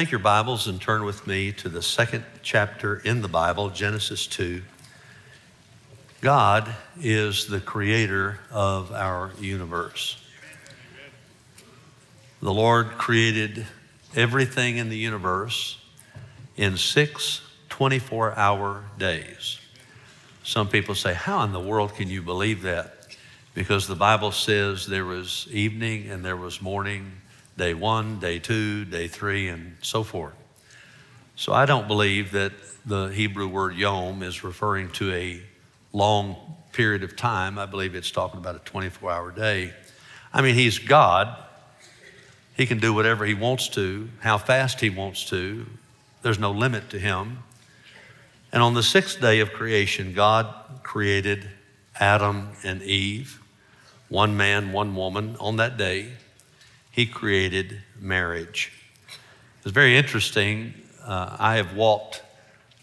Take your Bibles and turn with me to the second chapter in the Bible, Genesis 2. God is the creator of our universe. The Lord created everything in the universe in six 24 hour days. Some people say, How in the world can you believe that? Because the Bible says there was evening and there was morning day one, day two, day three, and so forth. So I don't believe that the Hebrew word yom is referring to a long period of time. I believe it's talking about a 24 hour day. I mean, He's God. He can do whatever He wants to, how fast He wants to. There's no limit to Him. And on the sixth day of creation, God created Adam and Eve, one man, one woman, on that day he created marriage. It's very interesting. Uh, I have walked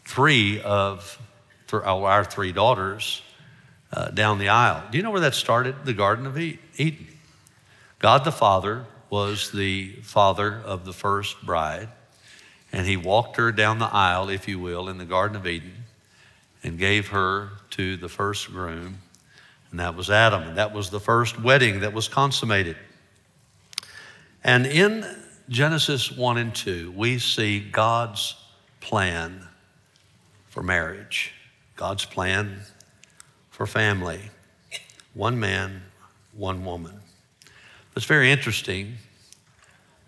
three of th- our three daughters uh, down the aisle. Do you know where that started? The Garden of Eden. God the Father was the father of the first bride, and he walked her down the aisle, if you will, in the Garden of Eden and gave her to the first groom, and that was Adam. And that was the first wedding that was consummated. And in Genesis 1 and 2, we see God's plan for marriage, God's plan for family one man, one woman. It's very interesting.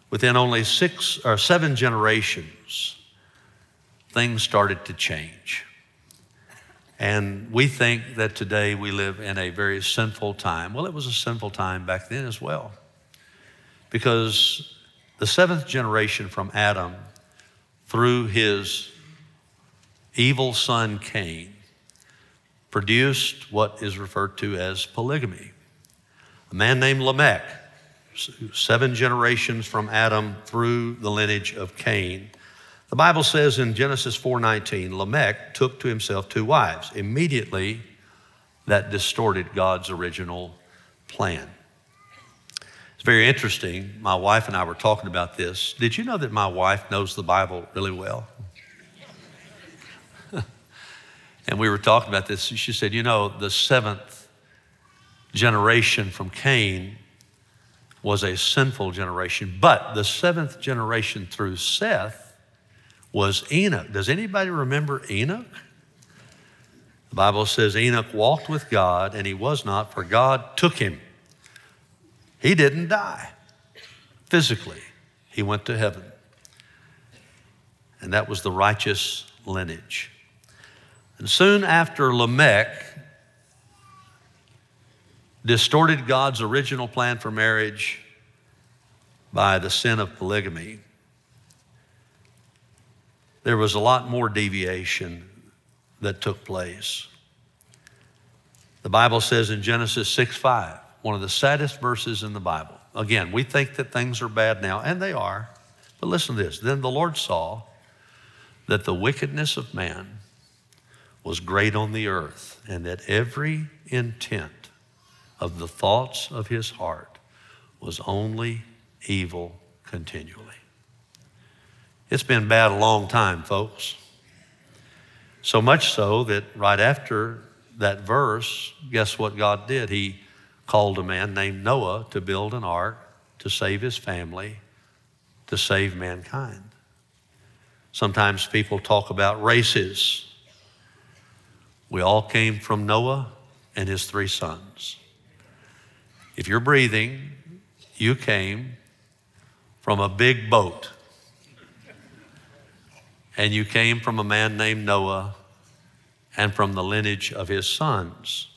Within only six or seven generations, things started to change. And we think that today we live in a very sinful time. Well, it was a sinful time back then as well because the seventh generation from Adam, through his evil son Cain, produced what is referred to as polygamy. A man named Lamech, seven generations from Adam through the lineage of Cain. The Bible says in Genesis 4:19, Lamech took to himself two wives. Immediately, that distorted God's original plan. It's very interesting. My wife and I were talking about this. Did you know that my wife knows the Bible really well? and we were talking about this. She said, You know, the seventh generation from Cain was a sinful generation, but the seventh generation through Seth was Enoch. Does anybody remember Enoch? The Bible says Enoch walked with God and he was not, for God took him. He didn't die physically, he went to heaven. And that was the righteous lineage. And soon after Lamech distorted God's original plan for marriage by the sin of polygamy, there was a lot more deviation that took place. The Bible says in Genesis 6 5, one of the saddest verses in the Bible. Again, we think that things are bad now, and they are. But listen to this. Then the Lord saw that the wickedness of man was great on the earth, and that every intent of the thoughts of his heart was only evil continually. It's been bad a long time, folks. So much so that right after that verse, guess what God did? He called a man named Noah to build an ark to save his family, to save mankind. Sometimes people talk about races. We all came from Noah and his three sons. If you're breathing, you came from a big boat. And you came from a man named Noah and from the lineage of his sons.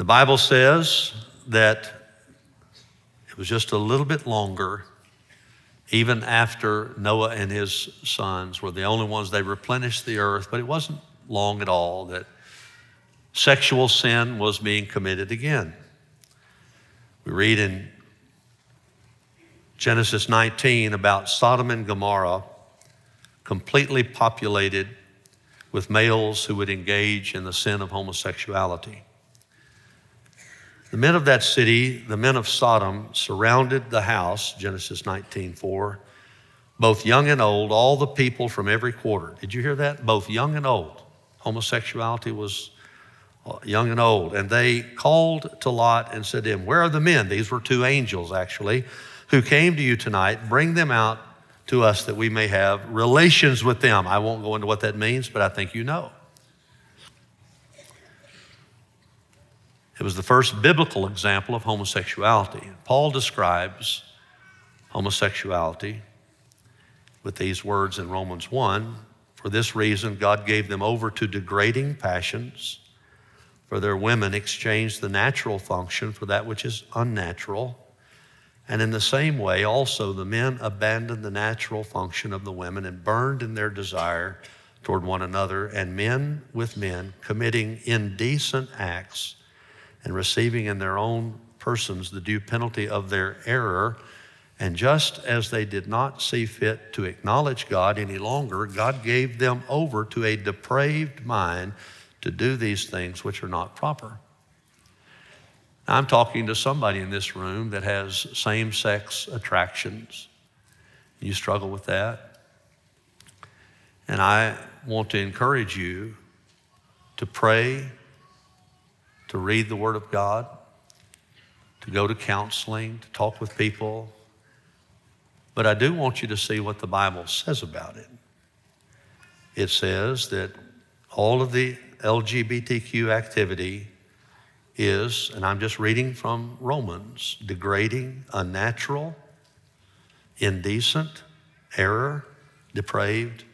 The Bible says that it was just a little bit longer, even after Noah and his sons were the only ones they replenished the earth, but it wasn't long at all that sexual sin was being committed again. We read in Genesis 19 about Sodom and Gomorrah, completely populated with males who would engage in the sin of homosexuality. The men of that city, the men of Sodom, surrounded the house, Genesis 19 4, both young and old, all the people from every quarter. Did you hear that? Both young and old. Homosexuality was uh, young and old. And they called to Lot and said to him, Where are the men? These were two angels, actually, who came to you tonight. Bring them out to us that we may have relations with them. I won't go into what that means, but I think you know. It was the first biblical example of homosexuality. Paul describes homosexuality with these words in Romans 1 For this reason, God gave them over to degrading passions, for their women exchanged the natural function for that which is unnatural. And in the same way, also, the men abandoned the natural function of the women and burned in their desire toward one another, and men with men committing indecent acts and receiving in their own persons the due penalty of their error. And just as they did not see fit to acknowledge God any longer, God gave them over to a depraved mind to do these things which are not proper. I'm talking to somebody in this room that has same sex attractions. You struggle with that. And I want to encourage you to pray, to read the Word of God, to go to counseling, to talk with people. But I do want you to see what the Bible says about it. It says that all of the LGBTQ activity is, and I'm just reading from Romans, degrading, unnatural, indecent, error, depraved,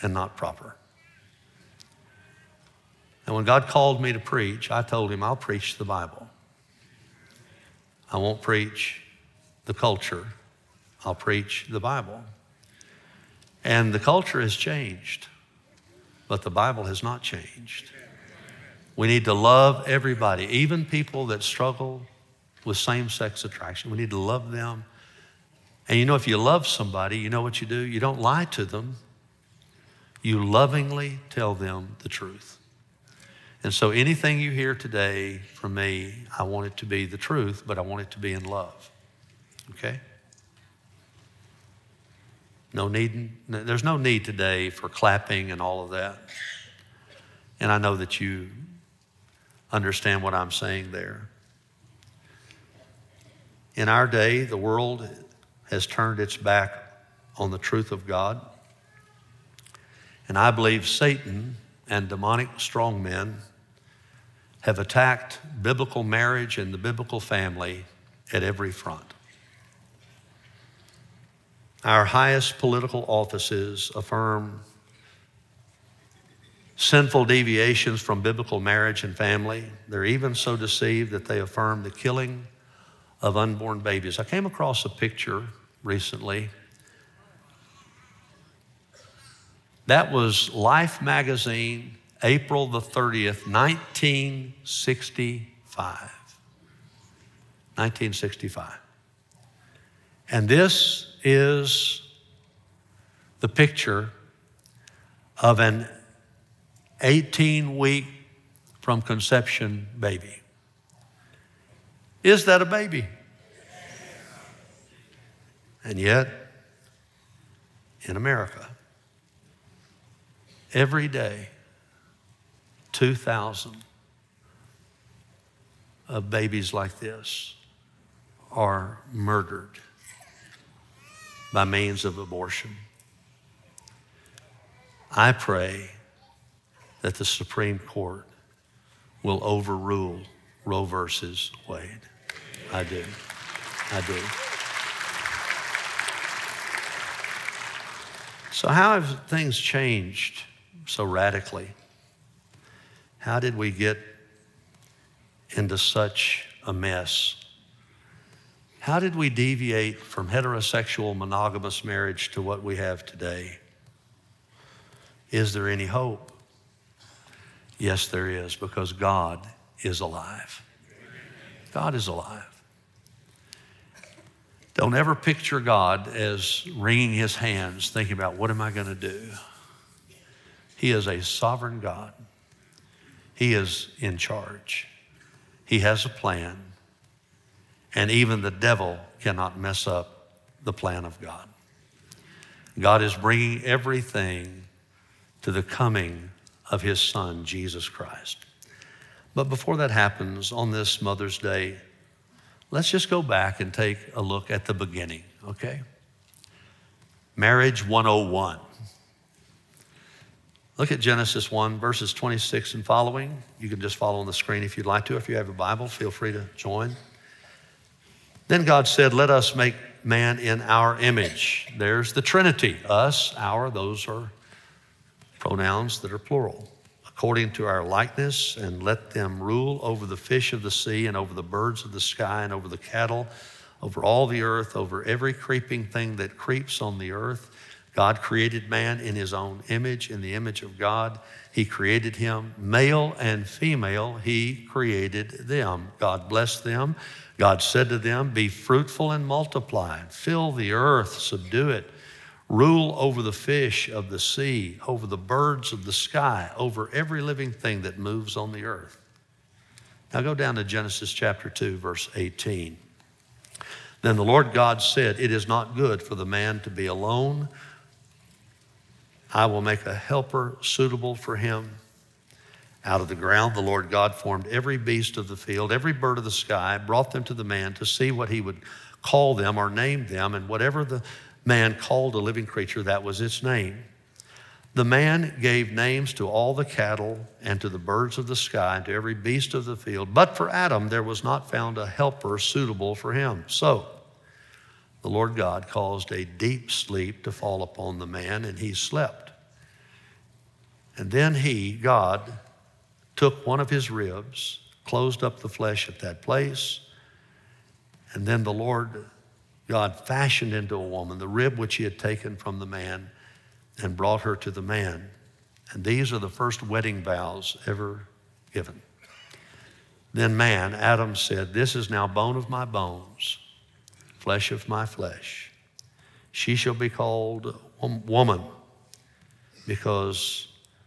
and not proper. And when God called me to preach, I told him, I'll preach the Bible. I won't preach the culture, I'll preach the Bible. And the culture has changed, but the Bible has not changed. We need to love everybody, even people that struggle with same sex attraction. We need to love them. And you know, if you love somebody, you know what you do? You don't lie to them, you lovingly tell them the truth. And so, anything you hear today from me, I want it to be the truth, but I want it to be in love. Okay? No need, there's no need today for clapping and all of that. And I know that you understand what I'm saying there. In our day, the world has turned its back on the truth of God. And I believe Satan and demonic strongmen have attacked biblical marriage and the biblical family at every front. Our highest political offices affirm sinful deviations from biblical marriage and family. They're even so deceived that they affirm the killing of unborn babies. I came across a picture recently. That was Life magazine, April the 30th, 1965. 1965. And this is the picture of an 18 week from conception baby. Is that a baby? And yet, in America, every day, 2,000 of babies like this are murdered by means of abortion. I pray that the Supreme Court will overrule Roe versus Wade. I do. I do. So, how have things changed so radically? How did we get into such a mess? How did we deviate from heterosexual monogamous marriage to what we have today? Is there any hope? Yes, there is, because God is alive. God is alive. Don't ever picture God as wringing his hands, thinking about what am I going to do? He is a sovereign God. He is in charge. He has a plan, and even the devil cannot mess up the plan of God. God is bringing everything to the coming of His Son, Jesus Christ. But before that happens on this Mother's Day, let's just go back and take a look at the beginning, okay? Marriage 101. Look at Genesis 1, verses 26 and following. You can just follow on the screen if you'd like to. If you have a Bible, feel free to join. Then God said, Let us make man in our image. There's the Trinity us, our, those are pronouns that are plural according to our likeness, and let them rule over the fish of the sea, and over the birds of the sky, and over the cattle, over all the earth, over every creeping thing that creeps on the earth. God created man in his own image, in the image of God. He created him, male and female, he created them. God blessed them. God said to them, Be fruitful and multiply, fill the earth, subdue it Rule over the fish of the sea, over the birds of the sky, over every living thing that moves on the earth. Now go down to Genesis chapter 2, verse 18. Then the Lord God said, It is not good for the man to be alone. I will make a helper suitable for him. Out of the ground, the Lord God formed every beast of the field, every bird of the sky, brought them to the man to see what he would call them or name them, and whatever the man called a living creature, that was its name. The man gave names to all the cattle and to the birds of the sky and to every beast of the field. But for Adam, there was not found a helper suitable for him. So the Lord God caused a deep sleep to fall upon the man, and he slept. And then he, God, took one of his ribs, closed up the flesh at that place, and then the Lord God fashioned into a woman the rib which he had taken from the man and brought her to the man. And these are the first wedding vows ever given. Then man, Adam said, This is now bone of my bones, flesh of my flesh. She shall be called woman because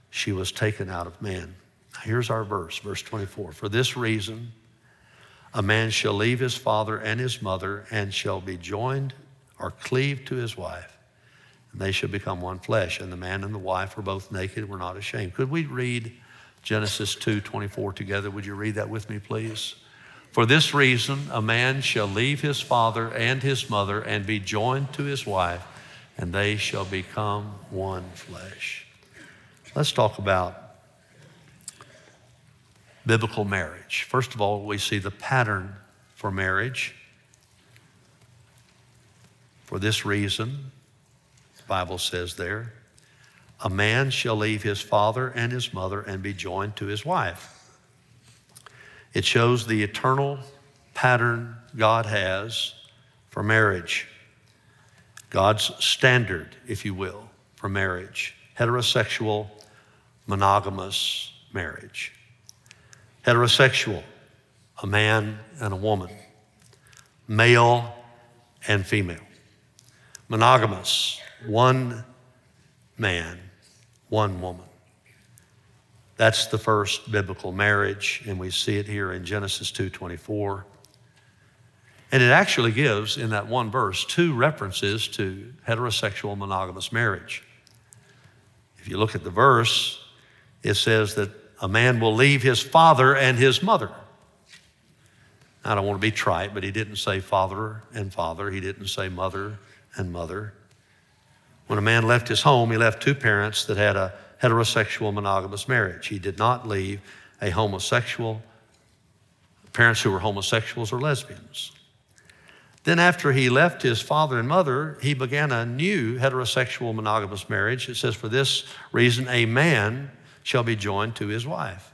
she was taken out of man. Here's our verse, verse 24. For this reason, a man shall leave his father and his mother and shall be joined or cleaved to his wife, and they shall become one flesh. And the man and the wife were both naked, were not ashamed. Could we read Genesis 2 24 together? Would you read that with me, please? For this reason, a man shall leave his father and his mother and be joined to his wife, and they shall become one flesh. Let's talk about biblical marriage. First of all, we see the pattern for marriage. For this reason, the Bible says there, a man shall leave his father and his mother and be joined to his wife. It shows the eternal pattern God has for marriage, God's standard, if you will, for marriage. Heterosexual, monogamous marriage. Heterosexual, a man and a woman, male and female, monogamous, one man, one woman. That's the first biblical marriage, and we see it here in Genesis 2:24. And it actually gives in that one verse two references to heterosexual monogamous marriage. If you look at the verse, it says that a man will leave his father and his mother. I don't want to be trite, but he didn't say father and father. He didn't say mother and mother. When a man left his home, he left two parents that had a heterosexual monogamous marriage. He did not leave a homosexual, parents who were homosexuals or lesbians. Then, after he left his father and mother, he began a new heterosexual monogamous marriage. It says, For this reason, a man shall be joined to his wife.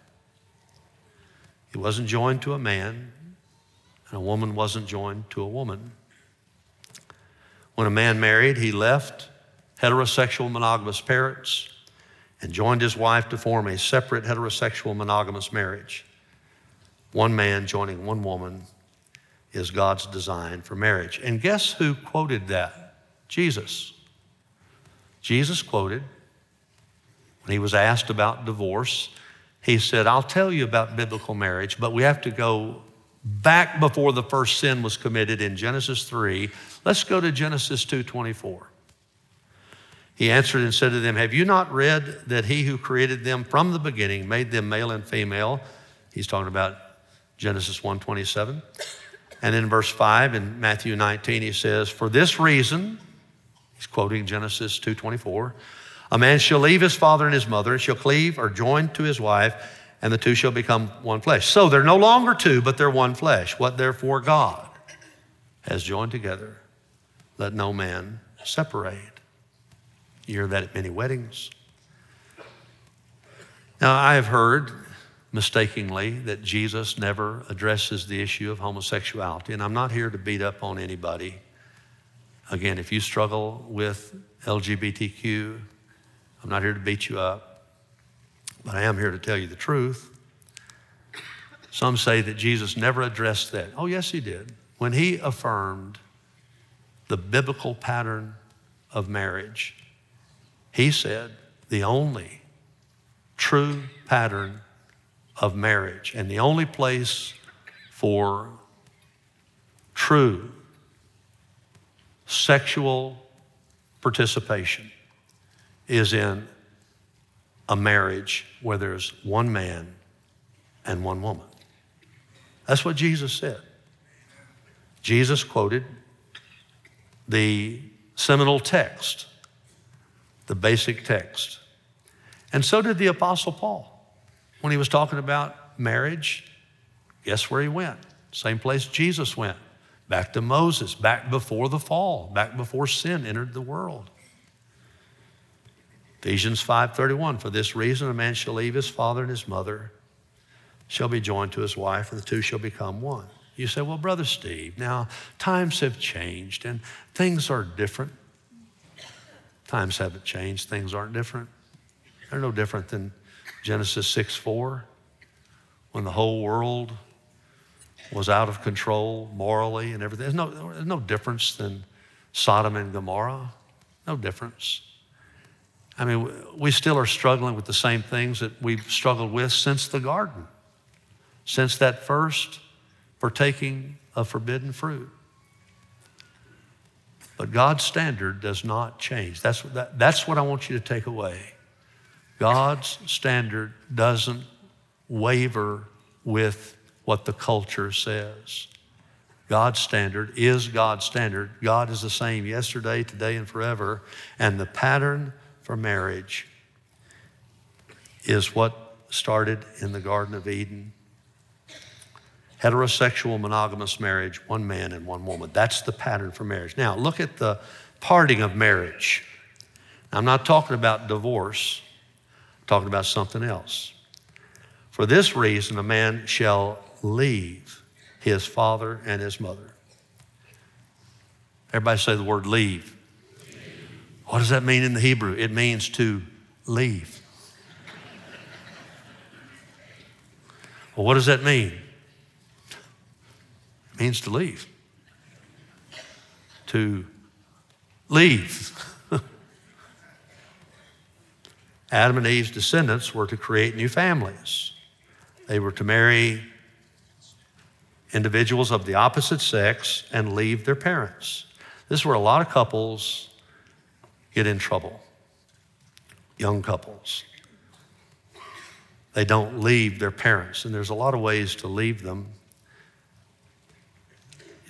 He wasn't joined to a man, and a woman wasn't joined to a woman. When a man married, he left heterosexual monogamous parents and joined his wife to form a separate heterosexual monogamous marriage. One man joining one woman is God's design for marriage. And guess who quoted that? Jesus. Jesus quoted when he was asked about divorce, he said, I'll tell you about biblical marriage, but we have to go back before the first sin was committed in Genesis 3. Let's go to Genesis 2:24. He answered and said to them, Have you not read that he who created them from the beginning made them male and female? He's talking about Genesis 1:27. And then verse 5 in Matthew 19 he says, "For this reason, he's quoting Genesis 2:24, a man shall leave his father and his mother and shall cleave or join to his wife, and the two shall become one flesh. So they're no longer two, but they're one flesh. What therefore God has joined together, let no man separate. You hear that at many weddings. Now, I have heard mistakenly that Jesus never addresses the issue of homosexuality, and I'm not here to beat up on anybody. Again, if you struggle with LGBTQ, I'm not here to beat you up, but I am here to tell you the truth. Some say that Jesus never addressed that. Oh, yes, he did. When he affirmed the biblical pattern of marriage, he said the only true pattern of marriage and the only place for true sexual participation is in a marriage where there's one man and one woman. That's what Jesus said. Jesus quoted the seminal text, the basic text. And so did the Apostle Paul. When he was talking about marriage, guess where he went? Same place Jesus went. Back to Moses, back before the fall, back before sin entered the world. Ephesians 5:31 For this reason a man shall leave his father and his mother shall be joined to his wife and the two shall become one. You say, "Well, brother Steve, now times have changed and things are different." Times haven't changed, things aren't different. They're no different than Genesis 6 4, when the whole world was out of control morally and everything. There's no, there's no difference than Sodom and Gomorrah. No difference. I mean, we still are struggling with the same things that we've struggled with since the garden, since that first partaking of forbidden fruit. But God's standard does not change. That's, that, that's what I want you to take away. God's standard doesn't waver with what the culture says. God's standard is God's standard. God is the same yesterday, today, and forever. And the pattern for marriage is what started in the Garden of Eden. Heterosexual monogamous marriage, one man and one woman. That's the pattern for marriage. Now, look at the parting of marriage. I'm not talking about divorce, I'm talking about something else. For this reason, a man shall leave his father and his mother. Everybody say the word leave. What does that mean in the Hebrew? It means to leave. Well, what does that mean? Means to leave. To leave. Adam and Eve's descendants were to create new families. They were to marry individuals of the opposite sex and leave their parents. This is where a lot of couples get in trouble. Young couples. They don't leave their parents, and there's a lot of ways to leave them.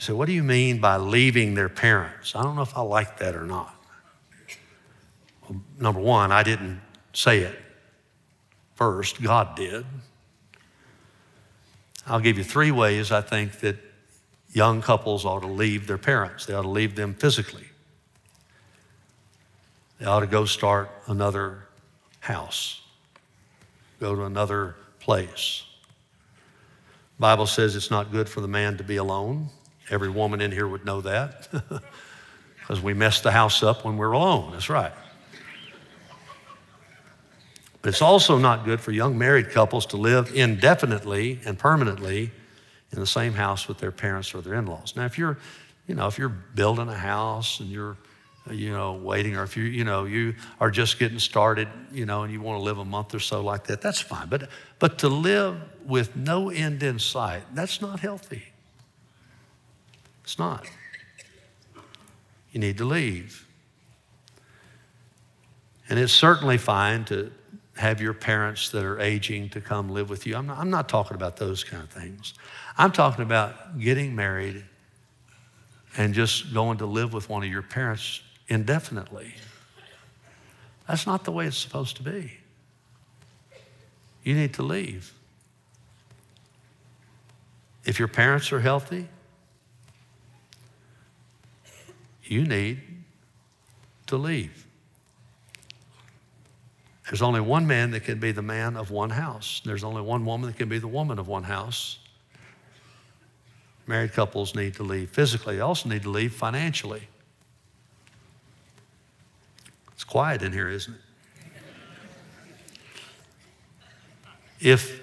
Say, What do you mean by leaving their parents? I don't know if I like that or not. Well, number one, I didn't say it first, God did. I'll give you three ways I think that young couples ought to leave their parents. They ought to leave them physically. They ought to go start another house, go to another place. Bible says it's not good for the man to be alone. Every woman in here would know that because we mess the house up when we're alone. That's right. But it's also not good for young married couples to live indefinitely and permanently in the same house with their parents or their in-laws. Now, if you're, you know, if you're building a house and you're you know, waiting, or if you, you know, you are just getting started, you know, and you want to live a month or so like that, that's fine. But, but to live with no end in sight, that's not healthy. It's not. You need to leave. And it's certainly fine to have your parents that are aging to come live with you. I'm not, I'm not talking about those kind of things. I'm talking about getting married and just going to live with one of your parents indefinitely. That's not the way it's supposed to be. You need to leave. If your parents are healthy, you need to leave. There's only one man that can be the man of one house. There's only one woman that can be the woman of one house. Married couples need to leave physically, they also need to leave financially. It's quiet in here, isn't it? If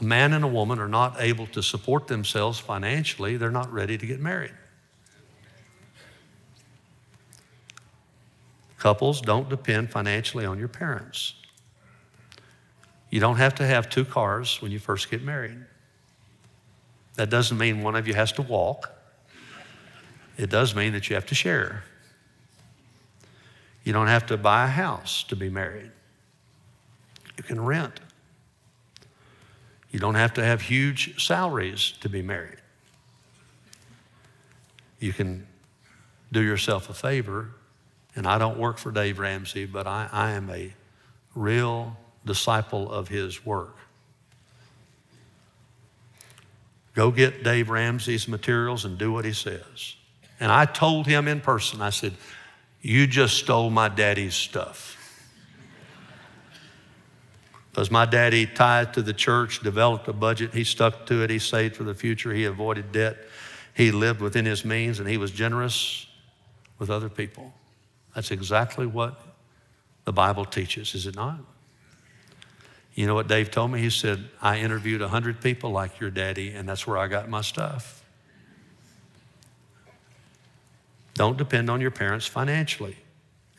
a man and a woman are not able to support themselves financially, they're not ready to get married. Couples don't depend financially on your parents. You don't have to have two cars when you first get married. That doesn't mean one of you has to walk. It does mean that you have to share. You don't have to buy a house to be married. You can rent. You don't have to have huge salaries to be married. You can do yourself a favor and I don't work for Dave Ramsey, but I, I am a real disciple of his work. Go get Dave Ramsey's materials and do what he says. And I told him in person, I said, You just stole my daddy's stuff. Because my daddy tied to the church, developed a budget, he stuck to it, he saved for the future, he avoided debt, he lived within his means, and he was generous with other people. That's exactly what the Bible teaches, is it not? You know what Dave told me? He said, I interviewed 100 people like your daddy, and that's where I got my stuff. Don't depend on your parents financially.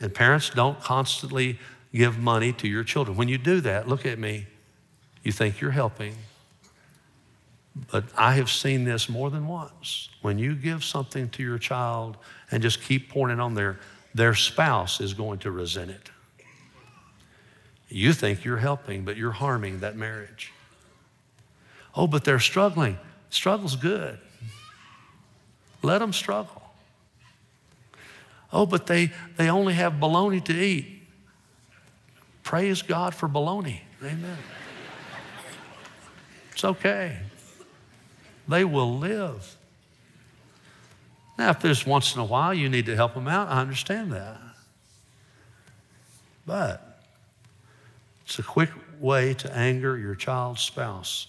And parents, don't constantly give money to your children. When you do that, look at me, you think you're helping. But I have seen this more than once. When you give something to your child and just keep pouring it on there, their spouse is going to resent it. You think you're helping, but you're harming that marriage. Oh, but they're struggling. Struggle's good. Let them struggle. Oh, but they, they only have bologna to eat. Praise God for bologna. Amen. It's okay. They will live. Now, if there's once in a while you need to help them out, I understand that. But it's a quick way to anger your child's spouse.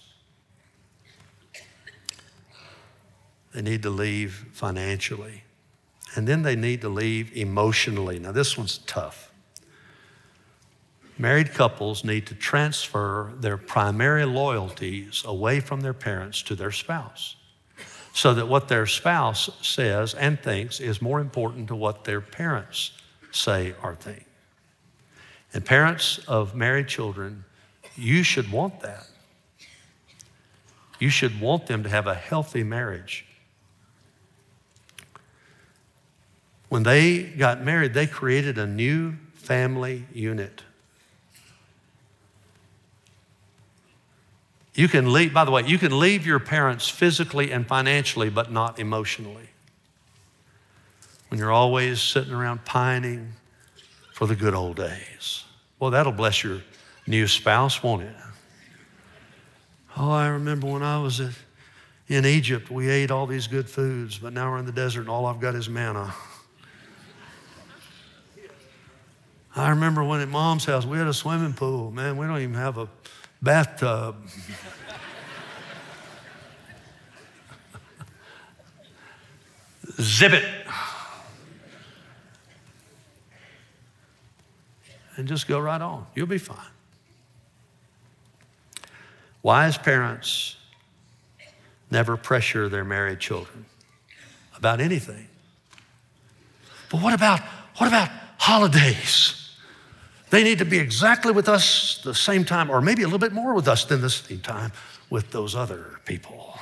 They need to leave financially. And then they need to leave emotionally. Now, this one's tough. Married couples need to transfer their primary loyalties away from their parents to their spouse so that what their spouse says and thinks is more important to what their parents say or think. And parents of married children, you should want that. You should want them to have a healthy marriage. When they got married, they created a new family unit. You can leave, by the way, you can leave your parents physically and financially, but not emotionally. When you're always sitting around pining for the good old days. Well, that'll bless your new spouse, won't it? Oh, I remember when I was in Egypt, we ate all these good foods, but now we're in the desert and all I've got is manna. I remember when at mom's house we had a swimming pool. Man, we don't even have a bathtub. Zip it. And just go right on. You'll be fine. Wise parents never pressure their married children about anything. But what about What about holidays? They need to be exactly with us the same time, or maybe a little bit more with us than the same time with those other people.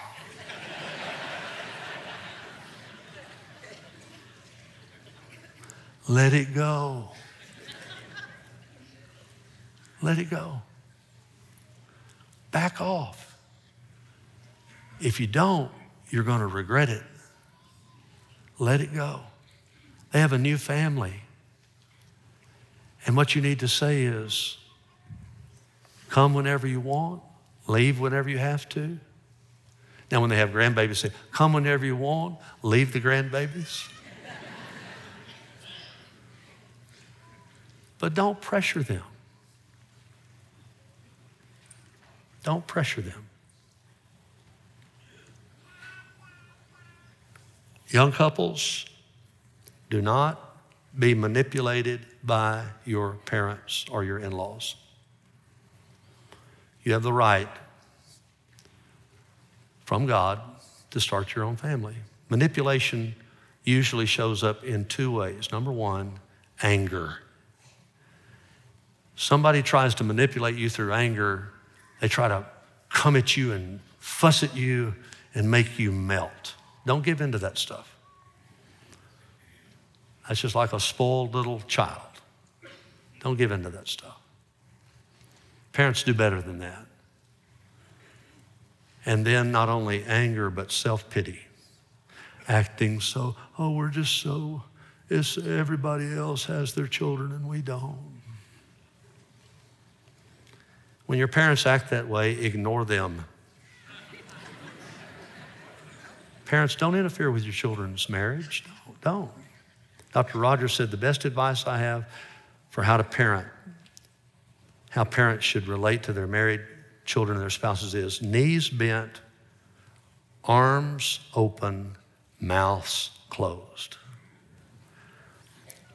Let it go. Let it go. Back off. If you don't, you're going to regret it. Let it go. They have a new family. And what you need to say is come whenever you want, leave whenever you have to. Now, when they have grandbabies, say, come whenever you want, leave the grandbabies. but don't pressure them. Don't pressure them. Young couples, do not be manipulated by your parents or your in laws. You have the right from God to start your own family. Manipulation usually shows up in two ways. Number one, anger. Somebody tries to manipulate you through anger, they try to come at you and fuss at you and make you melt. Don't give in to that stuff. That's just like a spoiled little child. Don't give in to that stuff. Parents do better than that. And then not only anger, but self pity. Acting so, oh, we're just so, it's, everybody else has their children and we don't. When your parents act that way, ignore them. Parents, don't interfere with your children's marriage. No, don't. Dr. Rogers said the best advice I have for how to parent, how parents should relate to their married children and their spouses is knees bent, arms open, mouths closed.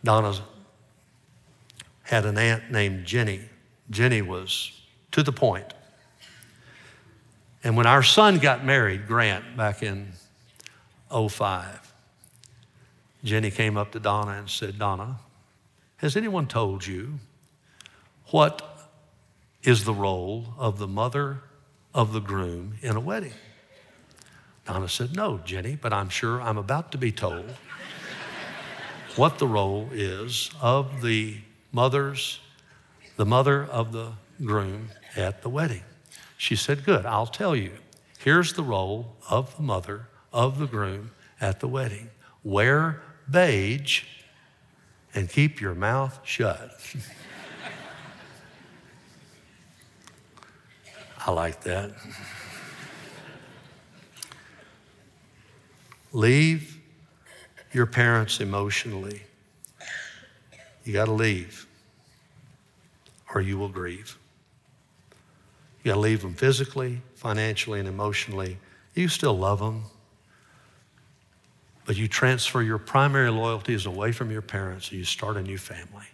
Donna had an aunt named Jenny. Jenny was to the point. And when our son got married, Grant, back in 05, Jenny came up to Donna and said, Donna, has anyone told you what is the role of the mother of the groom in a wedding? Donna said, No, Jenny, but I'm sure I'm about to be told what the role is of the mother's, the mother of the groom at the wedding. She said, Good, I'll tell you. Here's the role of the mother of the groom at the wedding. Wear beige and keep your mouth shut. I like that. Leave your parents emotionally. You got to leave, or you will grieve. You got to leave them physically, financially, and emotionally. You still love them, but you transfer your primary loyalties away from your parents and you start a new family.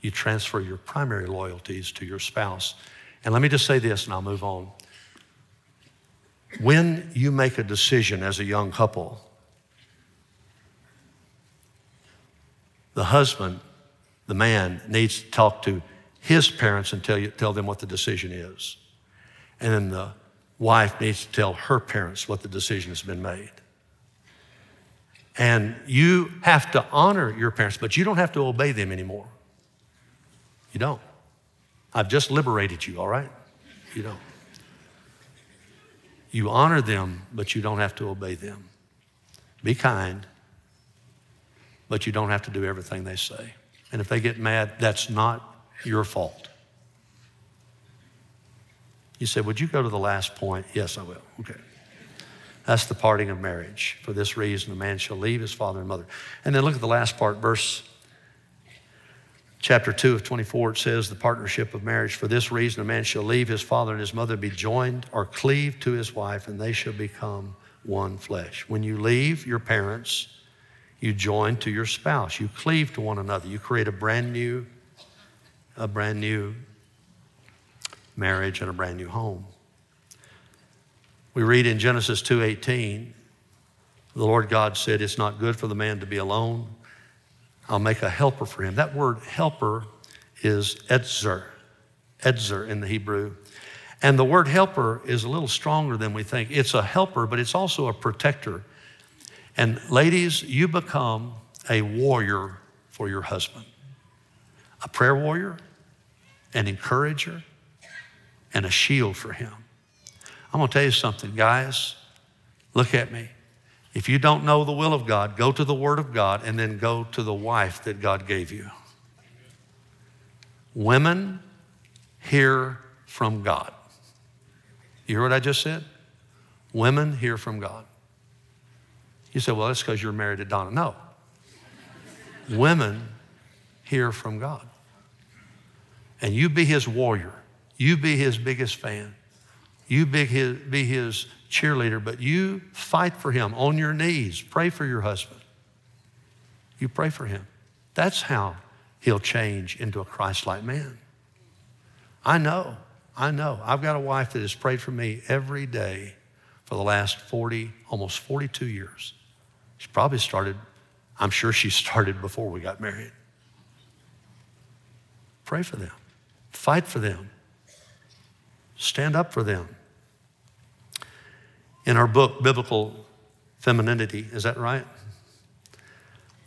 You transfer your primary loyalties to your spouse. And let me just say this and I'll move on. When you make a decision as a young couple, the husband, the man, needs to talk to his parents and tell, you, tell them what the decision is. And then the wife needs to tell her parents what the decision has been made. And you have to honor your parents, but you don't have to obey them anymore. You don't. I've just liberated you, all right? You don't. You honor them, but you don't have to obey them. Be kind, but you don't have to do everything they say. And if they get mad, that's not your fault. You say, Would you go to the last point? Yes, I will. Okay. That's the parting of marriage. For this reason, a man shall leave his father and mother. And then look at the last part, verse chapter 2 of 24. It says, The partnership of marriage. For this reason, a man shall leave his father and his mother, be joined or cleave to his wife, and they shall become one flesh. When you leave your parents, you join to your spouse. You cleave to one another. You create a brand new, a brand new marriage and a brand new home. We read in Genesis 2:18, the Lord God said, "It's not good for the man to be alone. I'll make a helper for him. That word helper is ezer, ezer in the Hebrew. And the word helper is a little stronger than we think. It's a helper, but it's also a protector. And ladies, you become a warrior for your husband a prayer warrior, an encourager, and a shield for him. I'm going to tell you something, guys. Look at me. If you don't know the will of God, go to the Word of God and then go to the wife that God gave you. Women hear from God. You hear what I just said? Women hear from God. You say, well, that's because you're married to Donna. No. Women hear from God. And you be his warrior. You be his biggest fan. You be his, be his cheerleader, but you fight for him on your knees. Pray for your husband. You pray for him. That's how he'll change into a Christ like man. I know, I know. I've got a wife that has prayed for me every day for the last 40, almost 42 years. She probably started, I'm sure she started before we got married. Pray for them, fight for them, stand up for them in our book, Biblical Femininity. Is that right?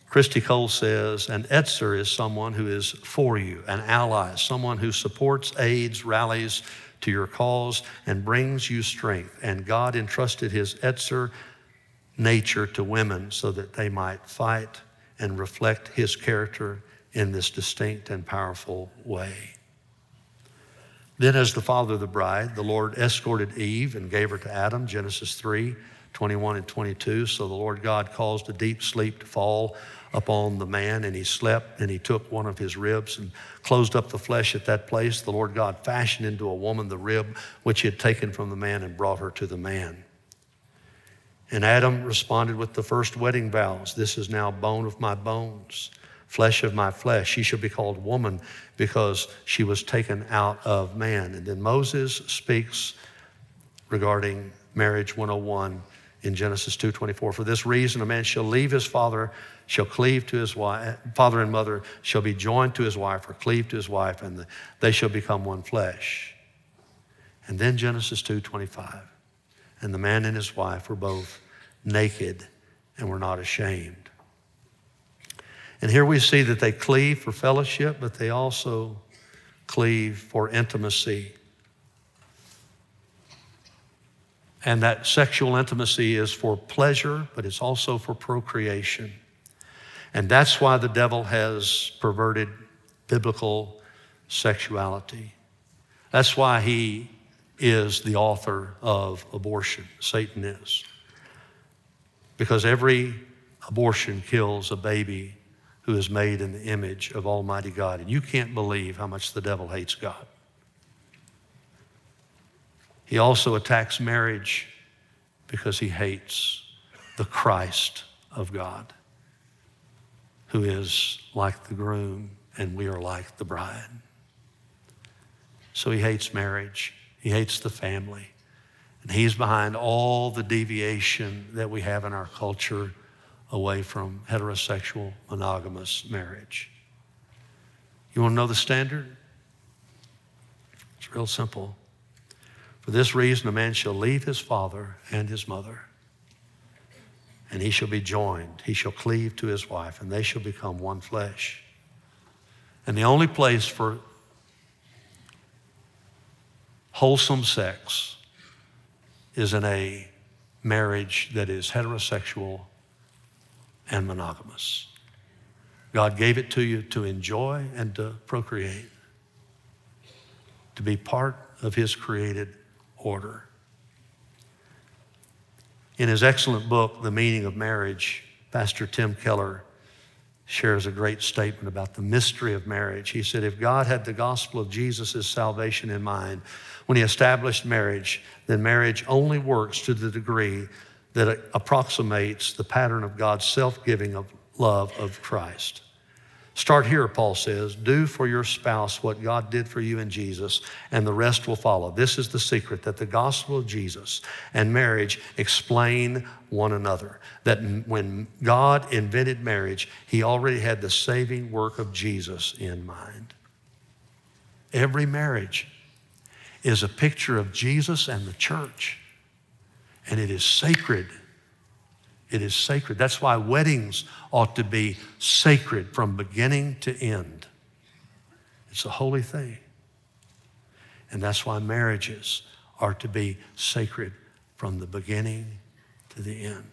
Christy Cole says, an ezer is someone who is for you, an ally, someone who supports, aids, rallies to your cause, and brings you strength. And God entrusted his ezer nature to women so that they might fight and reflect his character in this distinct and powerful way. Then, as the father of the bride, the Lord escorted Eve and gave her to Adam, Genesis 3 21 and 22. So the Lord God caused a deep sleep to fall upon the man, and he slept, and he took one of his ribs and closed up the flesh at that place. The Lord God fashioned into a woman the rib which he had taken from the man and brought her to the man. And Adam responded with the first wedding vows This is now bone of my bones flesh of my flesh. She shall be called woman because she was taken out of man. And then Moses speaks regarding marriage 101 in Genesis 2:24. For this reason, a man shall leave his father, shall cleave to his wife, father and mother shall be joined to his wife or cleave to his wife, and they shall become one flesh. And then Genesis 2:25. And the man and his wife were both naked and were not ashamed. And here we see that they cleave for fellowship, but they also cleave for intimacy. And that sexual intimacy is for pleasure, but it's also for procreation. And that's why the devil has perverted biblical sexuality. That's why he is the author of abortion. Satan is. Because every abortion kills a baby who is made in the image of Almighty God. And you can't believe how much the devil hates God. He also attacks marriage because he hates the Christ of God, who is like the groom and we are like the bride. So he hates marriage, he hates the family, and he's behind all the deviation that we have in our culture away from heterosexual monogamous marriage. You want to know the standard? It's real simple. For this reason, a man shall leave his father and his mother, and he shall be joined. He shall cleave to his wife, and they shall become one flesh. And the only place for wholesome sex is in a marriage that is heterosexual and monogamous. God gave it to you to enjoy and to procreate, to be part of His created order. In his excellent book, The Meaning of Marriage, Pastor Tim Keller shares a great statement about the mystery of marriage. He said, If God had the gospel of Jesus' salvation in mind when He established marriage, then marriage only works to the degree that approximates the pattern of God's self giving of love of Christ. Start here, Paul says. Do for your spouse what God did for you in Jesus, and the rest will follow. This is the secret that the gospel of Jesus and marriage explain one another. That when God invented marriage, He already had the saving work of Jesus in mind. Every marriage is a picture of Jesus and the church, and it is sacred. It is sacred. That's why weddings ought to be sacred from beginning to end. It's a holy thing. And that's why marriages are to be sacred from the beginning to the end.